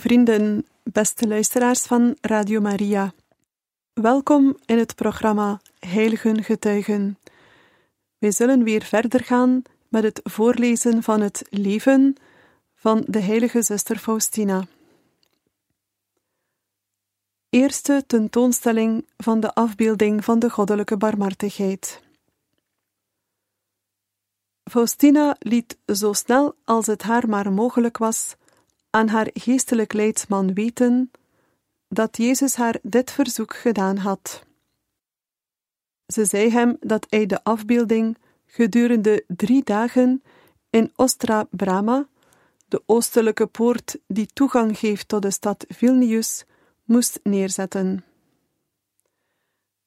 Vrienden, beste luisteraars van Radio Maria. Welkom in het programma Heiligen Getuigen. Wij zullen weer verder gaan met het voorlezen van het leven van de heilige zuster Faustina. Eerste tentoonstelling van de afbeelding van de goddelijke barmhartigheid. Faustina liet zo snel als het haar maar mogelijk was aan haar geestelijk leidsman weten dat Jezus haar dit verzoek gedaan had. Ze zei hem dat hij de afbeelding gedurende drie dagen in Ostra Brama, de oostelijke poort die toegang geeft tot de stad Vilnius, moest neerzetten.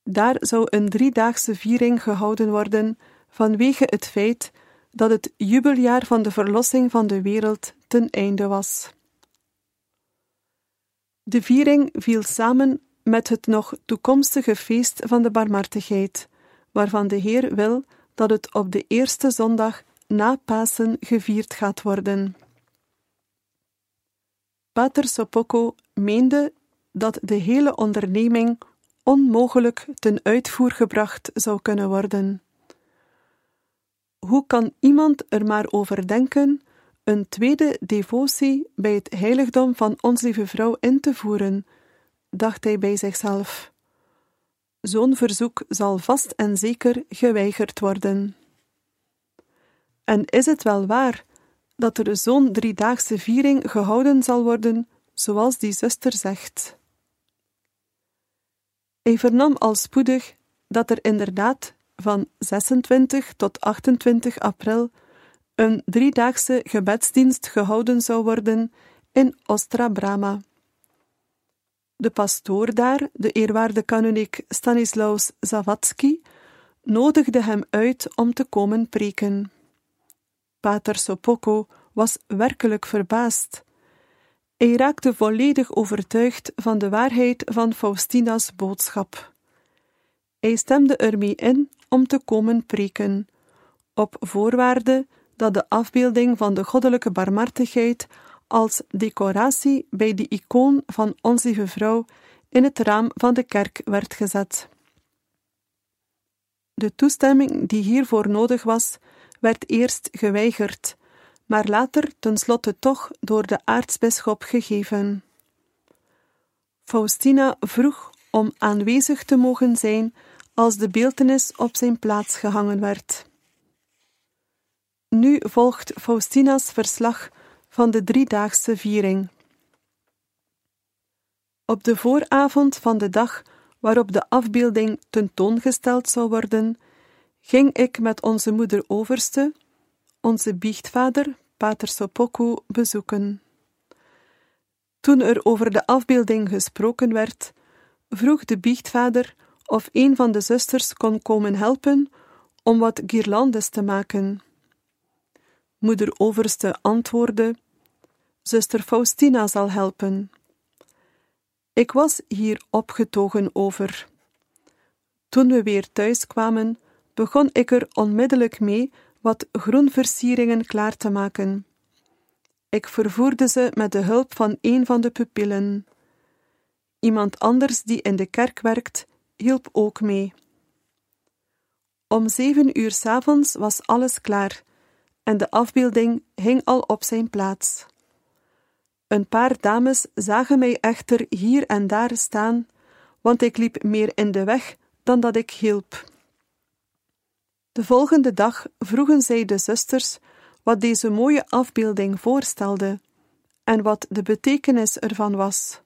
Daar zou een driedaagse viering gehouden worden vanwege het feit dat het jubeljaar van de verlossing van de wereld ten einde was. De viering viel samen met het nog toekomstige feest van de barmhartigheid, waarvan de Heer wil dat het op de eerste zondag na Pasen gevierd gaat worden. Pater Sopoko meende dat de hele onderneming onmogelijk ten uitvoer gebracht zou kunnen worden. Hoe kan iemand er maar over denken een tweede devotie bij het heiligdom van Onze Lieve Vrouw in te voeren, dacht hij bij zichzelf. Zo'n verzoek zal vast en zeker geweigerd worden. En is het wel waar dat er zo'n driedaagse viering gehouden zal worden, zoals die zuster zegt? Hij vernam al spoedig dat er inderdaad van 26 tot 28 april een driedaagse gebedsdienst gehouden zou worden in Ostra Brama. De pastoor daar, de eerwaarde kanoniek Stanislaus Zawadzki, nodigde hem uit om te komen preken. Pater Sopoko was werkelijk verbaasd. Hij raakte volledig overtuigd van de waarheid van Faustina's boodschap. Hij stemde ermee in om te komen preken, op voorwaarde dat de afbeelding van de goddelijke barmhartigheid als decoratie bij de icoon van Onze Lieve Vrouw in het raam van de kerk werd gezet. De toestemming die hiervoor nodig was, werd eerst geweigerd, maar later tenslotte toch door de aartsbisschop gegeven. Faustina vroeg om aanwezig te mogen zijn als de beeltenis op zijn plaats gehangen werd. Nu volgt Faustina's verslag van de driedaagse viering. Op de vooravond van de dag waarop de afbeelding tentoongesteld zou worden, ging ik met onze moeder overste, onze biechtvader, Pater Sopoku, bezoeken. Toen er over de afbeelding gesproken werd, vroeg de biechtvader of een van de zusters kon komen helpen om wat guirlandes te maken. Moeder Overste antwoordde: Zuster Faustina zal helpen. Ik was hier opgetogen over. Toen we weer thuis kwamen, begon ik er onmiddellijk mee wat groenversieringen klaar te maken. Ik vervoerde ze met de hulp van een van de pupillen. Iemand anders die in de kerk werkt, hielp ook mee. Om zeven uur s avonds was alles klaar en de afbeelding hing al op zijn plaats. Een paar dames zagen mij echter hier en daar staan, want ik liep meer in de weg dan dat ik hielp. De volgende dag vroegen zij de zusters wat deze mooie afbeelding voorstelde en wat de betekenis ervan was.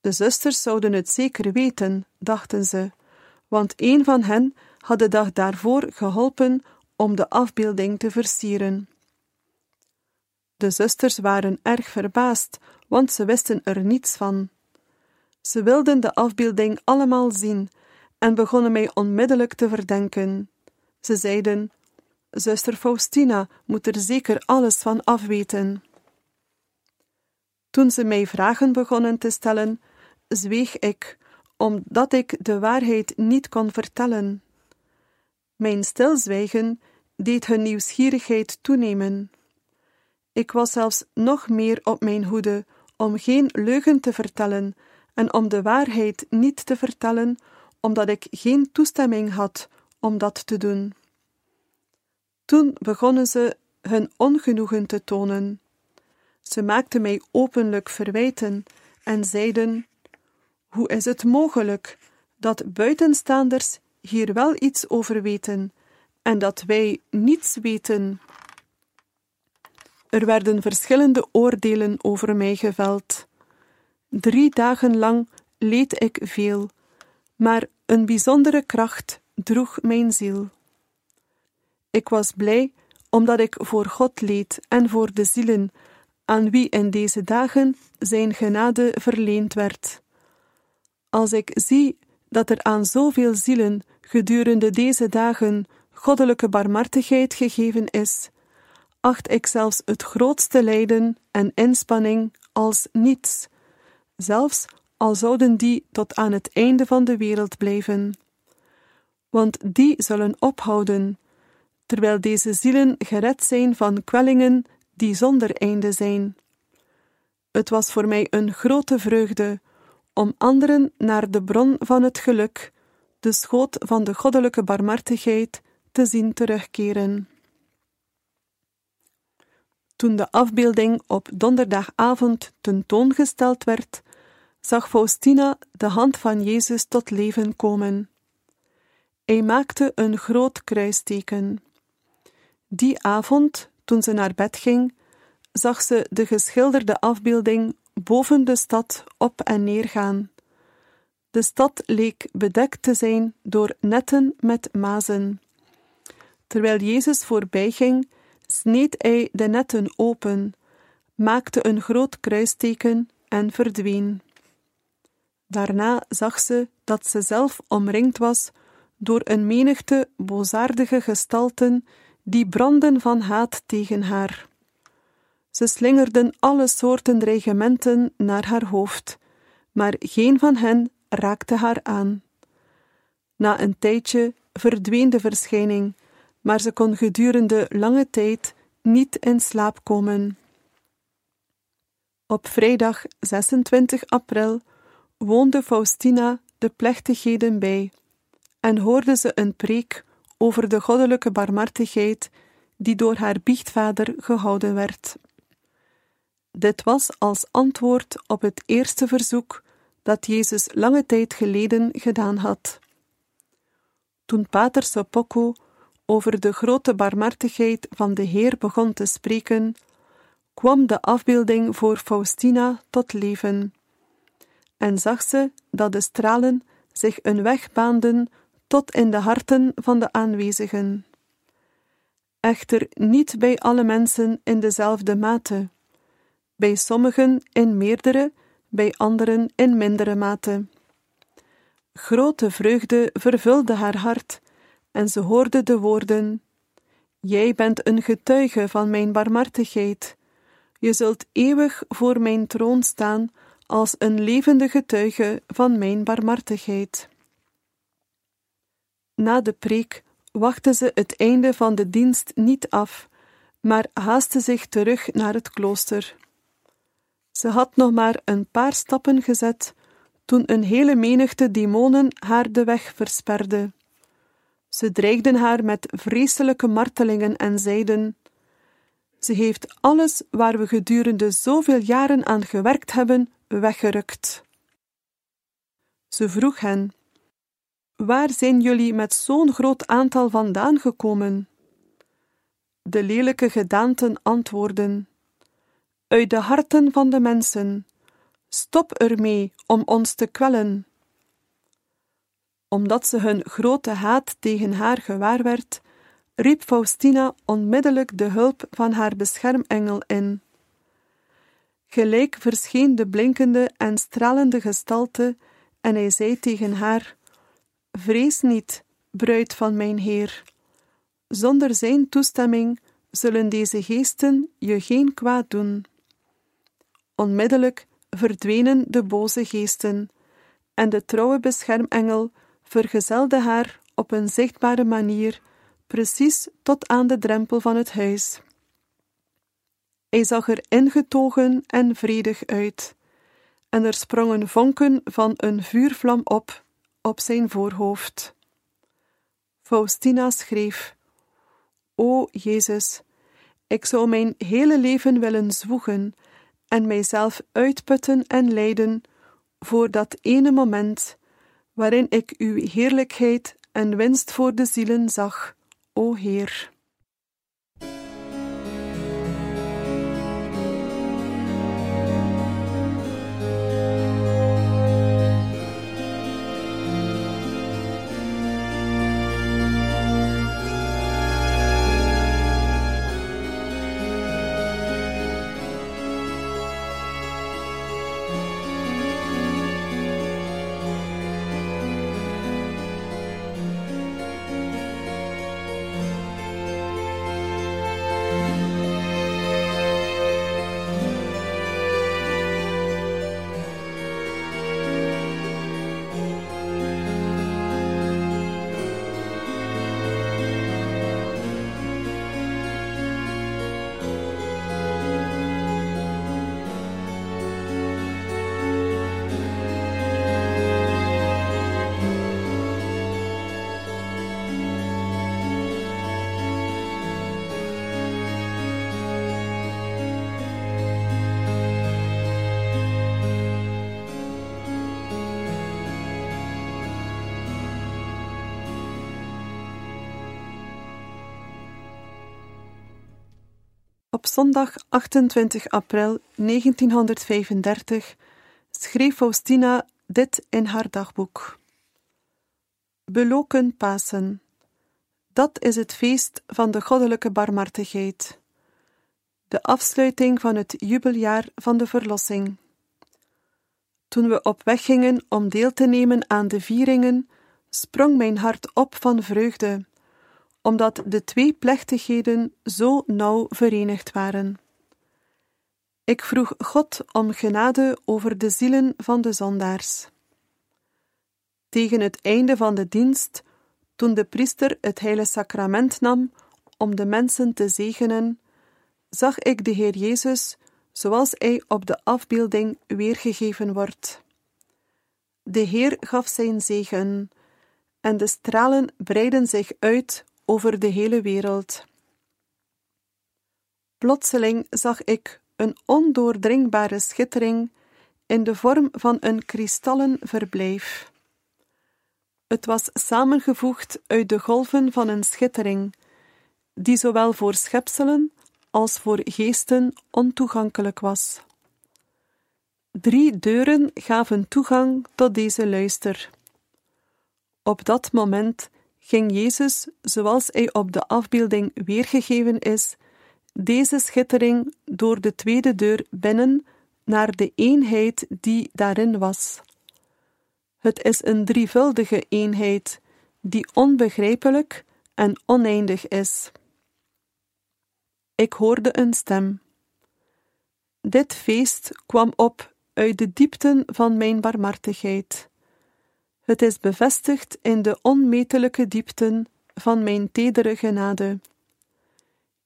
De zusters zouden het zeker weten, dachten ze, want een van hen had de dag daarvoor geholpen om de afbeelding te versieren. De zusters waren erg verbaasd, want ze wisten er niets van. Ze wilden de afbeelding allemaal zien en begonnen mij onmiddellijk te verdenken. Ze zeiden: Zuster Faustina moet er zeker alles van afweten. Toen ze mij vragen begonnen te stellen, zweeg ik, omdat ik de waarheid niet kon vertellen. Mijn stilzwijgen deed hun nieuwsgierigheid toenemen. Ik was zelfs nog meer op mijn hoede om geen leugen te vertellen en om de waarheid niet te vertellen, omdat ik geen toestemming had om dat te doen. Toen begonnen ze hun ongenoegen te tonen. Ze maakten mij openlijk verwijten en zeiden: Hoe is het mogelijk dat buitenstaanders hier wel iets over weten en dat wij niets weten? Er werden verschillende oordelen over mij geveld. Drie dagen lang leed ik veel, maar een bijzondere kracht droeg mijn ziel. Ik was blij omdat ik voor God leed en voor de zielen aan wie in deze dagen zijn genade verleend werd. Als ik zie dat er aan zoveel zielen gedurende deze dagen goddelijke barmhartigheid gegeven is, acht ik zelfs het grootste lijden en inspanning als niets, zelfs al zouden die tot aan het einde van de wereld blijven. Want die zullen ophouden, terwijl deze zielen gered zijn van kwellingen die zonder einde zijn. Het was voor mij een grote vreugde om anderen naar de bron van het geluk, de schoot van de goddelijke barmhartigheid, te zien terugkeren. Toen de afbeelding op donderdagavond tentoongesteld werd, zag Faustina de hand van Jezus tot leven komen. Hij maakte een groot kruisteken. Die avond, toen ze naar bed ging, zag ze de geschilderde afbeelding boven de stad op en neer gaan. De stad leek bedekt te zijn door netten met mazen. Terwijl Jezus voorbijging, sneed hij de netten open, maakte een groot kruisteken en verdween. Daarna zag ze dat ze zelf omringd was door een menigte boosaardige gestalten die brandden van haat tegen haar. Ze slingerden alle soorten dreigementen naar haar hoofd, maar geen van hen raakte haar aan. Na een tijdje verdween de verschijning, maar ze kon gedurende lange tijd niet in slaap komen. Op vrijdag 26 april woonde Faustina de plechtigheden bij en hoorde ze een preek over de goddelijke barmhartigheid die door haar biechtvader gehouden werd. Dit was als antwoord op het eerste verzoek dat Jezus lange tijd geleden gedaan had. Toen Pater Sopocco over de grote barmhartigheid van de Heer begon te spreken, kwam de afbeelding voor Faustina tot leven, en zag ze dat de stralen zich een weg baanden tot in de harten van de aanwezigen. Echter niet bij alle mensen in dezelfde mate, bij sommigen in meerdere, bij anderen in mindere mate. Grote vreugde vervulde haar hart, en ze hoorde de woorden: Jij bent een getuige van mijn barmhartigheid. Je zult eeuwig voor mijn troon staan als een levende getuige van mijn barmhartigheid. Na de preek wachtte ze het einde van de dienst niet af, maar haastte zich terug naar het klooster. Ze had nog maar een paar stappen gezet toen een hele menigte demonen haar de weg versperde. Ze dreigden haar met vreselijke martelingen en zeiden: Ze heeft alles waar we gedurende zoveel jaren aan gewerkt hebben, weggerukt. Ze vroeg hen: Waar zijn jullie met zo'n groot aantal vandaan gekomen? De lelijke gedaanten antwoorden: Uit de harten van de mensen. Stop ermee om ons te kwellen. Omdat ze hun grote haat tegen haar gewaar werd, riep Faustina onmiddellijk de hulp van haar beschermengel in. Gelijk verscheen de blinkende en stralende gestalte, en hij zei tegen haar: Vrees niet, bruid van mijn Heer. Zonder zijn toestemming zullen deze geesten je geen kwaad doen. Onmiddellijk verdwenen de boze geesten, en de trouwe beschermengel vergezelde haar op een zichtbare manier precies tot aan de drempel van het huis. Hij zag er ingetogen en vredig uit, en er sprongen vonken van een vuurvlam op op zijn voorhoofd. Faustina schreef: O Jezus, ik zou mijn hele leven willen zwoegen en mijzelf uitputten en lijden voor dat ene moment waarin ik uw heerlijkheid en winst voor de zielen zag, o Heer. Zondag 28 april 1935 schreef Faustina dit in haar dagboek. Beloken Pasen. Dat is het feest van de goddelijke barmhartigheid. De afsluiting van het jubeljaar van de verlossing. Toen we op weg gingen om deel te nemen aan de vieringen, sprong mijn hart op van vreugde omdat de twee plechtigheden zo nauw verenigd waren. Ik vroeg God om genade over de zielen van de zondaars. Tegen het einde van de dienst, toen de priester het heilige sacrament nam om de mensen te zegenen, zag ik de Heer Jezus zoals hij op de afbeelding weergegeven wordt. De Heer gaf zijn zegen, en de stralen breidden zich uit over de hele wereld. Plotseling zag ik een ondoordringbare schittering in de vorm van een kristallen verblijf. Het was samengevoegd uit de golven van een schittering, die zowel voor schepselen als voor geesten ontoegankelijk was. Drie deuren gaven toegang tot deze luister. Op dat moment ging Jezus, zoals hij op de afbeelding weergegeven is, deze schittering door de tweede deur binnen naar de eenheid die daarin was. Het is een drievuldige eenheid die onbegrijpelijk en oneindig is. Ik hoorde een stem. Dit feest kwam op uit de diepten van mijn barmhartigheid. Het is bevestigd in de onmetelijke diepten van mijn tedere genade.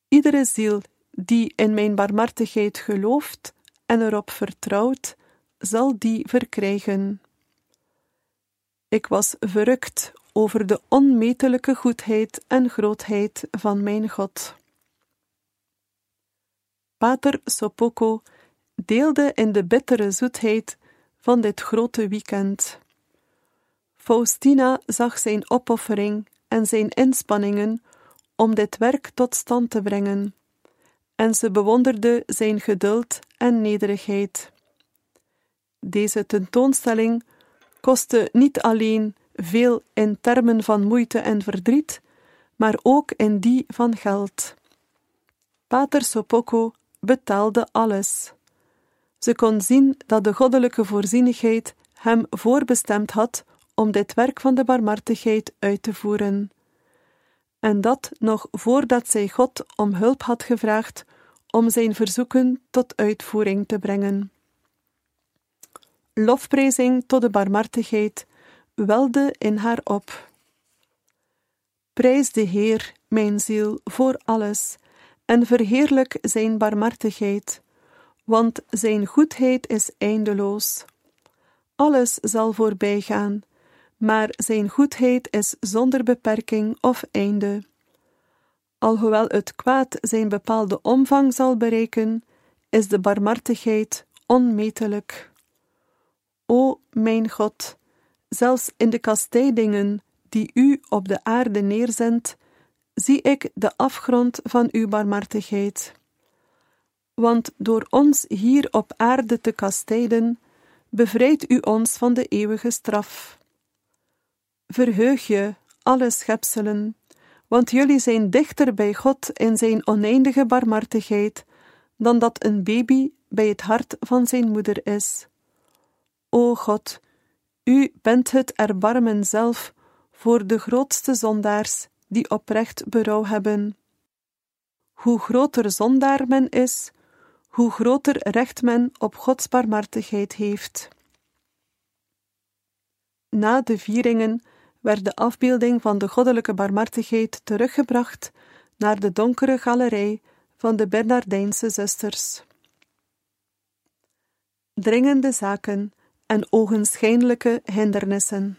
Iedere ziel die in mijn barmhartigheid gelooft en erop vertrouwt, zal die verkrijgen. Ik was verrukt over de onmetelijke goedheid en grootheid van mijn God. Pater Sopoko deelde in de bittere zoetheid van dit grote weekend. Faustina zag zijn opoffering en zijn inspanningen om dit werk tot stand te brengen, en ze bewonderde zijn geduld en nederigheid. Deze tentoonstelling kostte niet alleen veel in termen van moeite en verdriet, maar ook in die van geld. Pater Sopoko betaalde alles. Ze kon zien dat de goddelijke voorzienigheid hem voorbestemd had om dit werk van de barmhartigheid uit te voeren. En dat nog voordat zij God om hulp had gevraagd om zijn verzoeken tot uitvoering te brengen. Lofprijzing tot de barmhartigheid welde in haar op. Prijs de Heer, mijn ziel, voor alles, en verheerlijk zijn barmhartigheid, want zijn goedheid is eindeloos. Alles zal voorbijgaan, maar zijn goedheid is zonder beperking of einde. Alhoewel het kwaad zijn bepaalde omvang zal bereiken, is de barmhartigheid onmetelijk. O mijn God, zelfs in de kastijdingen die u op de aarde neerzendt, zie ik de afgrond van uw barmhartigheid. Want door ons hier op aarde te kastijden, bevrijdt u ons van de eeuwige straf. Verheug je, alle schepselen, want jullie zijn dichter bij God in zijn oneindige barmhartigheid dan dat een baby bij het hart van zijn moeder is. O God, u bent het erbarmen zelf voor de grootste zondaars die oprecht berouw hebben. Hoe groter zondaar men is, hoe groter recht men op Gods barmhartigheid heeft. Na de vieringen werd de afbeelding van de goddelijke barmhartigheid teruggebracht naar de donkere galerij van de Bernardijnse zusters. Dringende zaken en ogenschijnlijke hindernissen.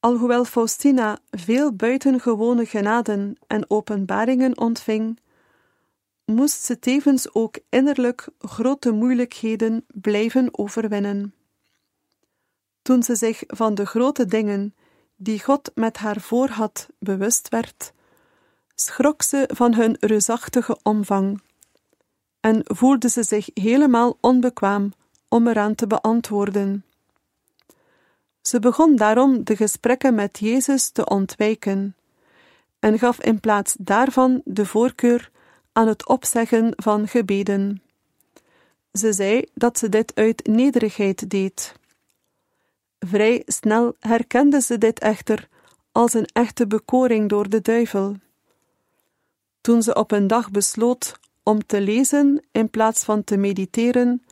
Alhoewel Faustina veel buitengewone genaden en openbaringen ontving, moest ze tevens ook innerlijk grote moeilijkheden blijven overwinnen. Toen ze zich van de grote dingen die God met haar voorhad bewust werd, schrok ze van hun reusachtige omvang en voelde ze zich helemaal onbekwaam om eraan te beantwoorden. Ze begon daarom de gesprekken met Jezus te ontwijken en gaf in plaats daarvan de voorkeur aan het opzeggen van gebeden. Ze zei dat ze dit uit nederigheid deed. Vrij snel herkende ze dit echter als een echte bekoring door de duivel. Toen ze op een dag besloot om te lezen in plaats van te mediteren,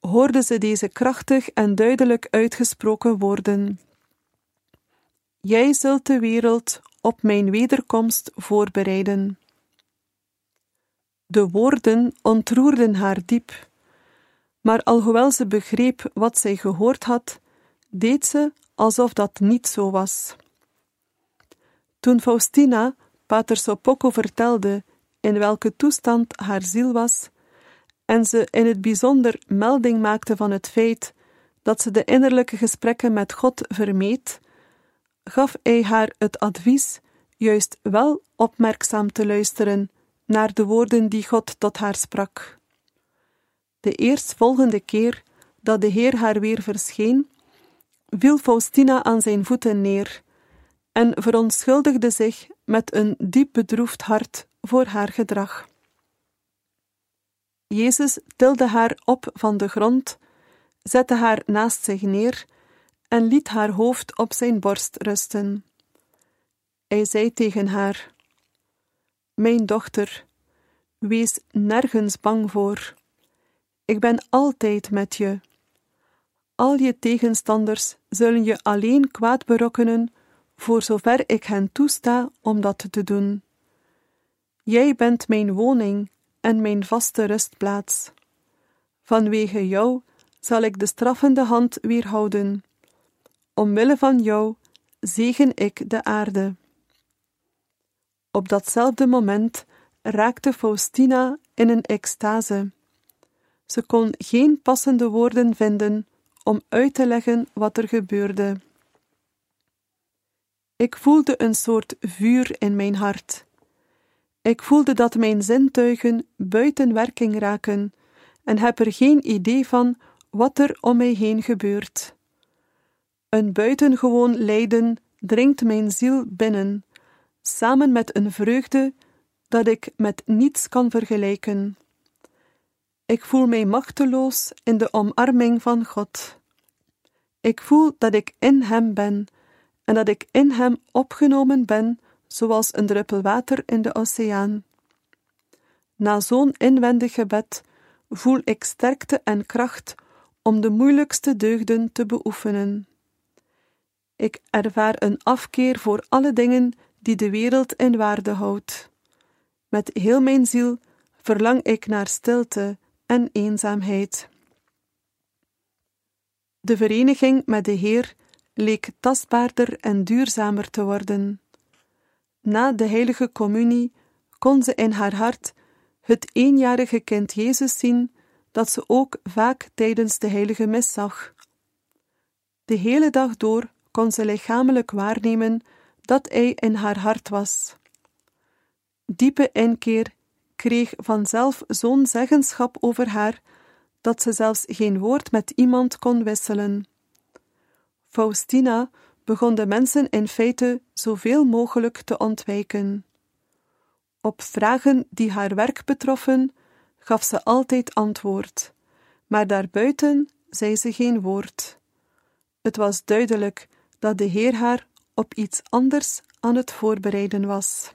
hoorde ze deze krachtig en duidelijk uitgesproken woorden. Jij zult de wereld op mijn wederkomst voorbereiden. De woorden ontroerden haar diep, maar alhoewel ze begreep wat zij gehoord had, deed ze alsof dat niet zo was. Toen Faustina Pater Sopocco vertelde in welke toestand haar ziel was, en ze in het bijzonder melding maakte van het feit dat ze de innerlijke gesprekken met God vermeed, gaf hij haar het advies juist wel opmerkzaam te luisteren naar de woorden die God tot haar sprak. De eerstvolgende keer dat de Heer haar weer verscheen, viel Faustina aan zijn voeten neer en verontschuldigde zich met een diep bedroefd hart voor haar gedrag. Jezus tilde haar op van de grond, zette haar naast zich neer en liet haar hoofd op zijn borst rusten. Hij zei tegen haar: Mijn dochter, wees nergens bang voor. Ik ben altijd met je. Al je tegenstanders zullen je alleen kwaad berokkenen, voor zover ik hen toesta om dat te doen. Jij bent mijn woning en mijn vaste rustplaats. Vanwege jou zal ik de straffende hand weerhouden. Omwille van jou zegen ik de aarde. Op datzelfde moment raakte Faustina in een extase. Ze kon geen passende woorden vinden om uit te leggen wat er gebeurde. Ik voelde een soort vuur in mijn hart. Ik voelde dat mijn zintuigen buiten werking raken en heb er geen idee van wat er om mij heen gebeurt. Een buitengewoon lijden dringt mijn ziel binnen, samen met een vreugde dat ik met niets kan vergelijken. Ik voel mij machteloos in de omarming van God. Ik voel dat ik in Hem ben en dat ik in Hem opgenomen ben, zoals een druppel water in de oceaan. Na zo'n inwendig gebed voel ik sterkte en kracht om de moeilijkste deugden te beoefenen. Ik ervaar een afkeer voor alle dingen die de wereld in waarde houdt. Met heel mijn ziel verlang ik naar stilte en eenzaamheid. De vereniging met de Heer leek tastbaarder en duurzamer te worden. Na de heilige communie kon ze in haar hart het eenjarige kind Jezus zien, dat ze ook vaak tijdens de heilige mis zag. De hele dag door kon ze lichamelijk waarnemen dat hij in haar hart was. Diepe inkeer kreeg vanzelf zo'n zeggenschap over haar dat ze zelfs geen woord met iemand kon wisselen. Faustina begon de mensen in feite zoveel mogelijk te ontwijken. Op vragen die haar werk betroffen, gaf ze altijd antwoord, maar daarbuiten zei ze geen woord. Het was duidelijk dat de Heer haar op iets anders aan het voorbereiden was.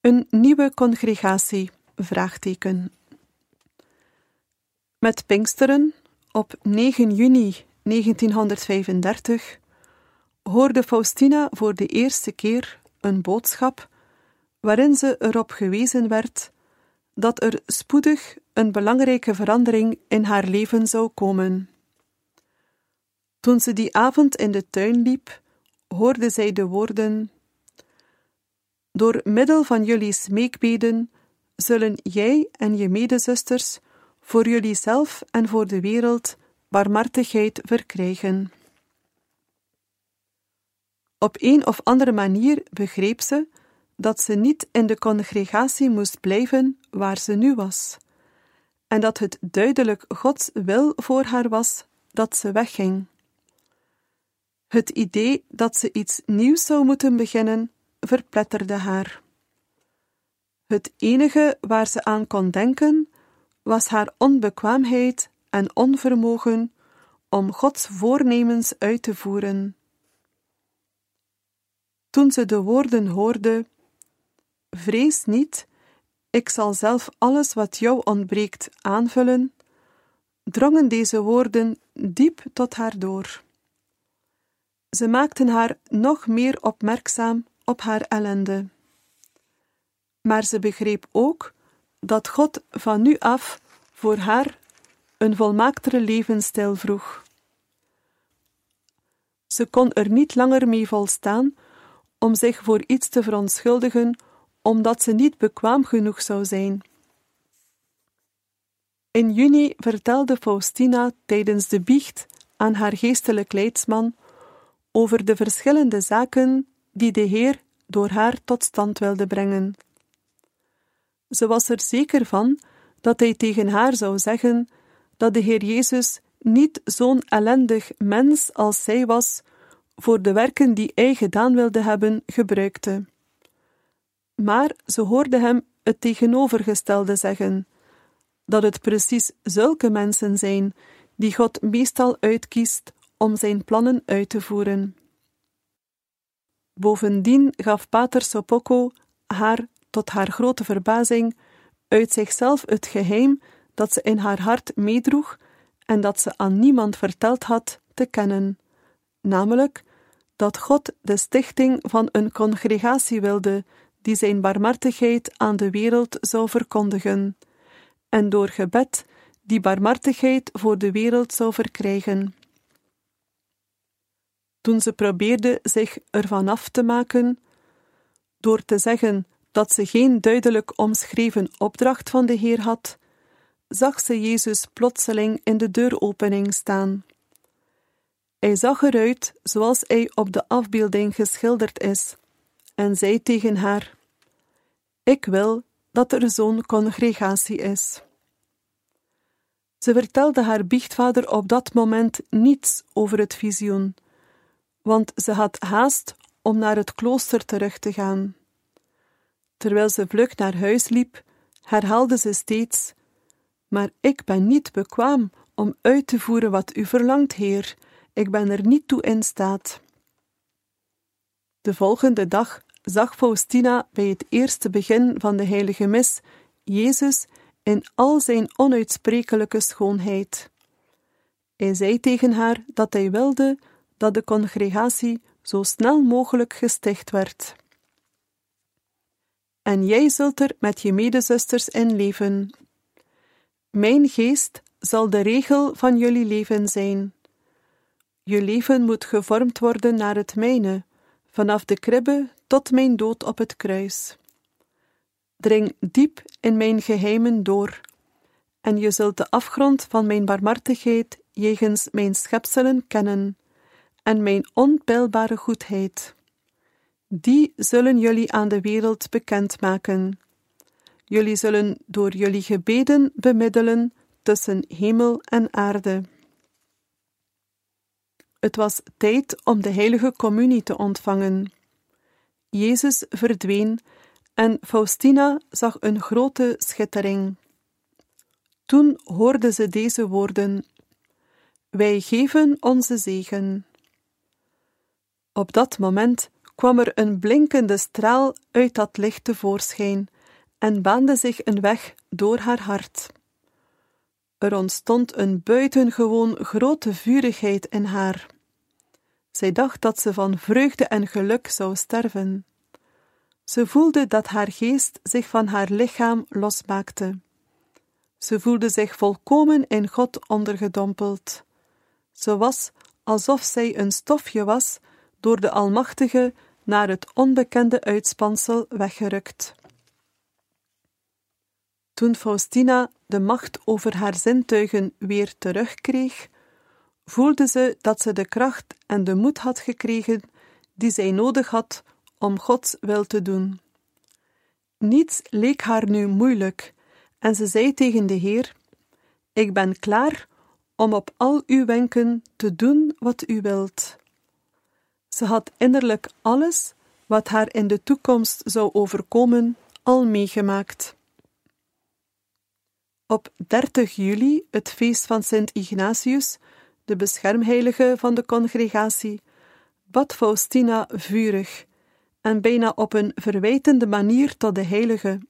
Een nieuwe congregatie? Vraagteken. Met Pinksteren, op 9 juni 1935, hoorde Faustina voor de eerste keer een boodschap waarin ze erop gewezen werd dat er spoedig een belangrijke verandering in haar leven zou komen. Toen ze die avond in de tuin liep, hoorde zij de woorden door middel van jullie smeekbeden zullen jij en je medezusters voor jullie zelf en voor de wereld barmhartigheid verkrijgen. Op een of andere manier begreep ze dat ze niet in de congregatie moest blijven waar ze nu was, en dat het duidelijk Gods wil voor haar was dat ze wegging. Het idee dat ze iets nieuws zou moeten beginnen, verpletterde haar. Het enige waar ze aan kon denken was haar onbekwaamheid en onvermogen om Gods voornemens uit te voeren. Toen ze de woorden hoorde: Vrees niet, ik zal zelf alles wat jou ontbreekt aanvullen, drongen deze woorden diep tot haar door. Ze maakten haar nog meer opmerkzaam op haar ellende. Maar ze begreep ook dat God van nu af voor haar een volmaaktere levensstijl vroeg. Ze kon er niet langer mee volstaan om zich voor iets te verontschuldigen, omdat ze niet bekwaam genoeg zou zijn. In juni vertelde Faustina tijdens de biecht aan haar geestelijk leidsman over de verschillende zaken die de Heer door haar tot stand wilde brengen. Ze was er zeker van dat hij tegen haar zou zeggen dat de Heer Jezus niet zo'n ellendig mens als zij was voor de werken die hij gedaan wilde hebben gebruikte. Maar ze hoorde hem het tegenovergestelde zeggen: dat het precies zulke mensen zijn die God meestal uitkiest om zijn plannen uit te voeren. Bovendien gaf Pater Sopoko haar, tot haar grote verbazing, uit zichzelf het geheim dat ze in haar hart meedroeg en dat ze aan niemand verteld had te kennen, namelijk dat God de stichting van een congregatie wilde die zijn barmhartigheid aan de wereld zou verkondigen, en door gebed die barmhartigheid voor de wereld zou verkrijgen. Toen ze probeerde zich ervan af te maken, door te zeggen dat ze geen duidelijk omschreven opdracht van de Heer had, zag ze Jezus plotseling in de deuropening staan. Hij zag eruit zoals hij op de afbeelding geschilderd is, en zei tegen haar: Ik wil dat er zo'n congregatie is. Ze vertelde haar biechtvader op dat moment niets over het visioen, want ze had haast om naar het klooster terug te gaan. Terwijl ze vlug naar huis liep, herhaalde ze steeds: Maar ik ben niet bekwaam om uit te voeren wat u verlangt, Heer. Ik ben er niet toe in staat. De volgende dag zag Faustina bij het eerste begin van de heilige mis Jezus in al zijn onuitsprekelijke schoonheid. Hij zei tegen haar dat hij wilde dat de congregatie zo snel mogelijk gesticht werd. En jij zult er met je medezusters in leven. Mijn geest zal de regel van jullie leven zijn. Je leven moet gevormd worden naar het mijne, vanaf de kribbe tot mijn dood op het kruis. Dring diep in mijn geheimen door, en je zult de afgrond van mijn barmhartigheid jegens mijn schepselen kennen, en mijn onpeilbare goedheid. Die zullen jullie aan de wereld bekendmaken. Jullie zullen door jullie gebeden bemiddelen tussen hemel en aarde. Het was tijd om de heilige communie te ontvangen. Jezus verdween en Faustina zag een grote schittering. Toen hoorde ze deze woorden: Wij geven onze zegen. Op dat moment kwam er een blinkende straal uit dat licht tevoorschijn en baande zich een weg door haar hart. Er ontstond een buitengewoon grote vurigheid in haar. Zij dacht dat ze van vreugde en geluk zou sterven. Ze voelde dat haar geest zich van haar lichaam losmaakte. Ze voelde zich volkomen in God ondergedompeld. Ze was alsof zij een stofje was, door de Almachtige naar het onbekende uitspansel weggerukt. Toen Faustina de macht over haar zintuigen weer terugkreeg, voelde ze dat ze de kracht en de moed had gekregen die zij nodig had om Gods wil te doen. Niets leek haar nu moeilijk, en ze zei tegen de Heer: Ik ben klaar om op al uw wenken te doen wat u wilt. Ze had innerlijk alles wat haar in de toekomst zou overkomen al meegemaakt. Op 30 juli, het feest van Sint Ignatius, de beschermheilige van de congregatie, bad Faustina vurig en bijna op een verwijtende manier tot de heilige,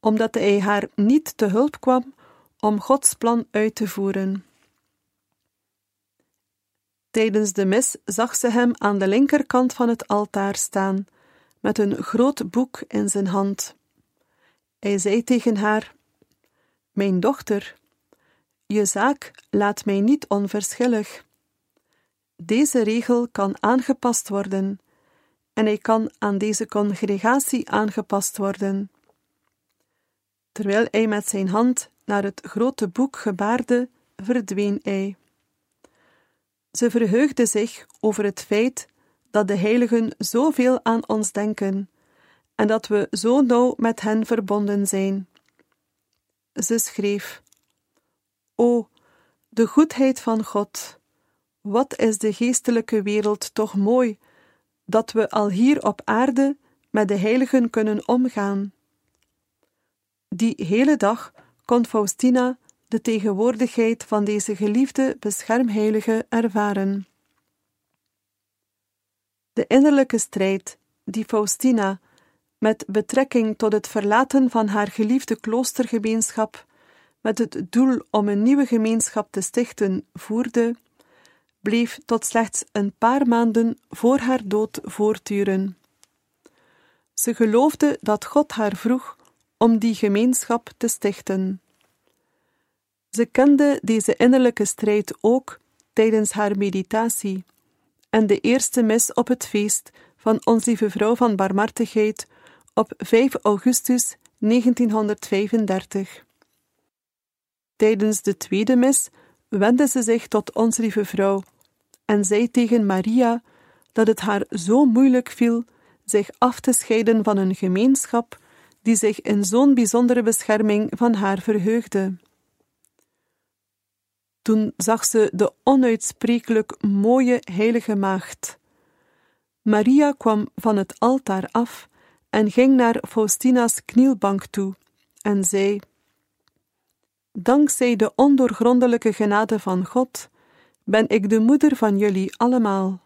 omdat hij haar niet te hulp kwam om Gods plan uit te voeren. Tijdens de mis zag ze hem aan de linkerkant van het altaar staan, met een groot boek in zijn hand. Hij zei tegen haar: Mijn dochter, je zaak laat mij niet onverschillig. Deze regel kan aangepast worden en hij kan aan deze congregatie aangepast worden. Terwijl hij met zijn hand naar het grote boek gebaarde, verdween hij. Ze verheugde zich over het feit dat de heiligen zoveel aan ons denken en dat we zo nauw met hen verbonden zijn. Ze schreef: O, de goedheid van God! Wat is de geestelijke wereld toch mooi, dat we al hier op aarde met de heiligen kunnen omgaan. Die hele dag kon Faustina de tegenwoordigheid van deze geliefde beschermheilige ervaren. De innerlijke strijd die Faustina met betrekking tot het verlaten van haar geliefde kloostergemeenschap met het doel om een nieuwe gemeenschap te stichten voerde, bleef tot slechts een paar maanden voor haar dood voortduren. Ze geloofde dat God haar vroeg om die gemeenschap te stichten. Ze kende deze innerlijke strijd ook tijdens haar meditatie en de eerste mis op het feest van Ons Lieve Vrouw van Barmhartigheid op 5 augustus 1935. Tijdens de tweede mis wendde ze zich tot Ons Lieve Vrouw en zei tegen Maria dat het haar zo moeilijk viel zich af te scheiden van een gemeenschap die zich in zo'n bijzondere bescherming van haar verheugde. Toen zag ze de onuitsprekelijk mooie heilige maagd. Maria kwam van het altaar af en ging naar Faustina's knielbank toe en zei: Dankzij de ondoorgrondelijke genade van God ben ik de moeder van jullie allemaal.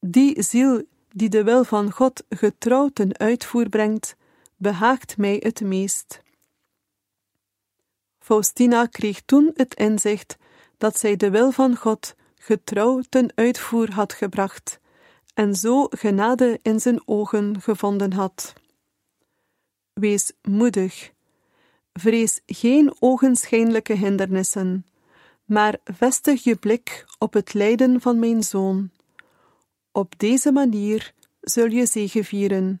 Die ziel die de wil van God getrouw ten uitvoer brengt, behaagt mij het meest. Faustina kreeg toen het inzicht dat zij de wil van God getrouw ten uitvoer had gebracht en zo genade in zijn ogen gevonden had. Wees moedig. Vrees geen ogenschijnlijke hindernissen, maar vestig je blik op het lijden van mijn zoon. Op deze manier zul je zegevieren,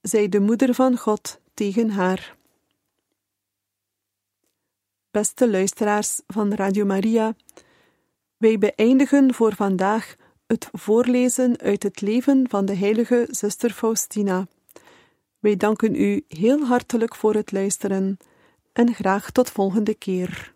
zei de moeder van God tegen haar. Beste luisteraars van Radio Maria, wij beëindigen voor vandaag het voorlezen uit het leven van de heilige zuster Faustina. Wij danken u heel hartelijk voor het luisteren en graag tot volgende keer.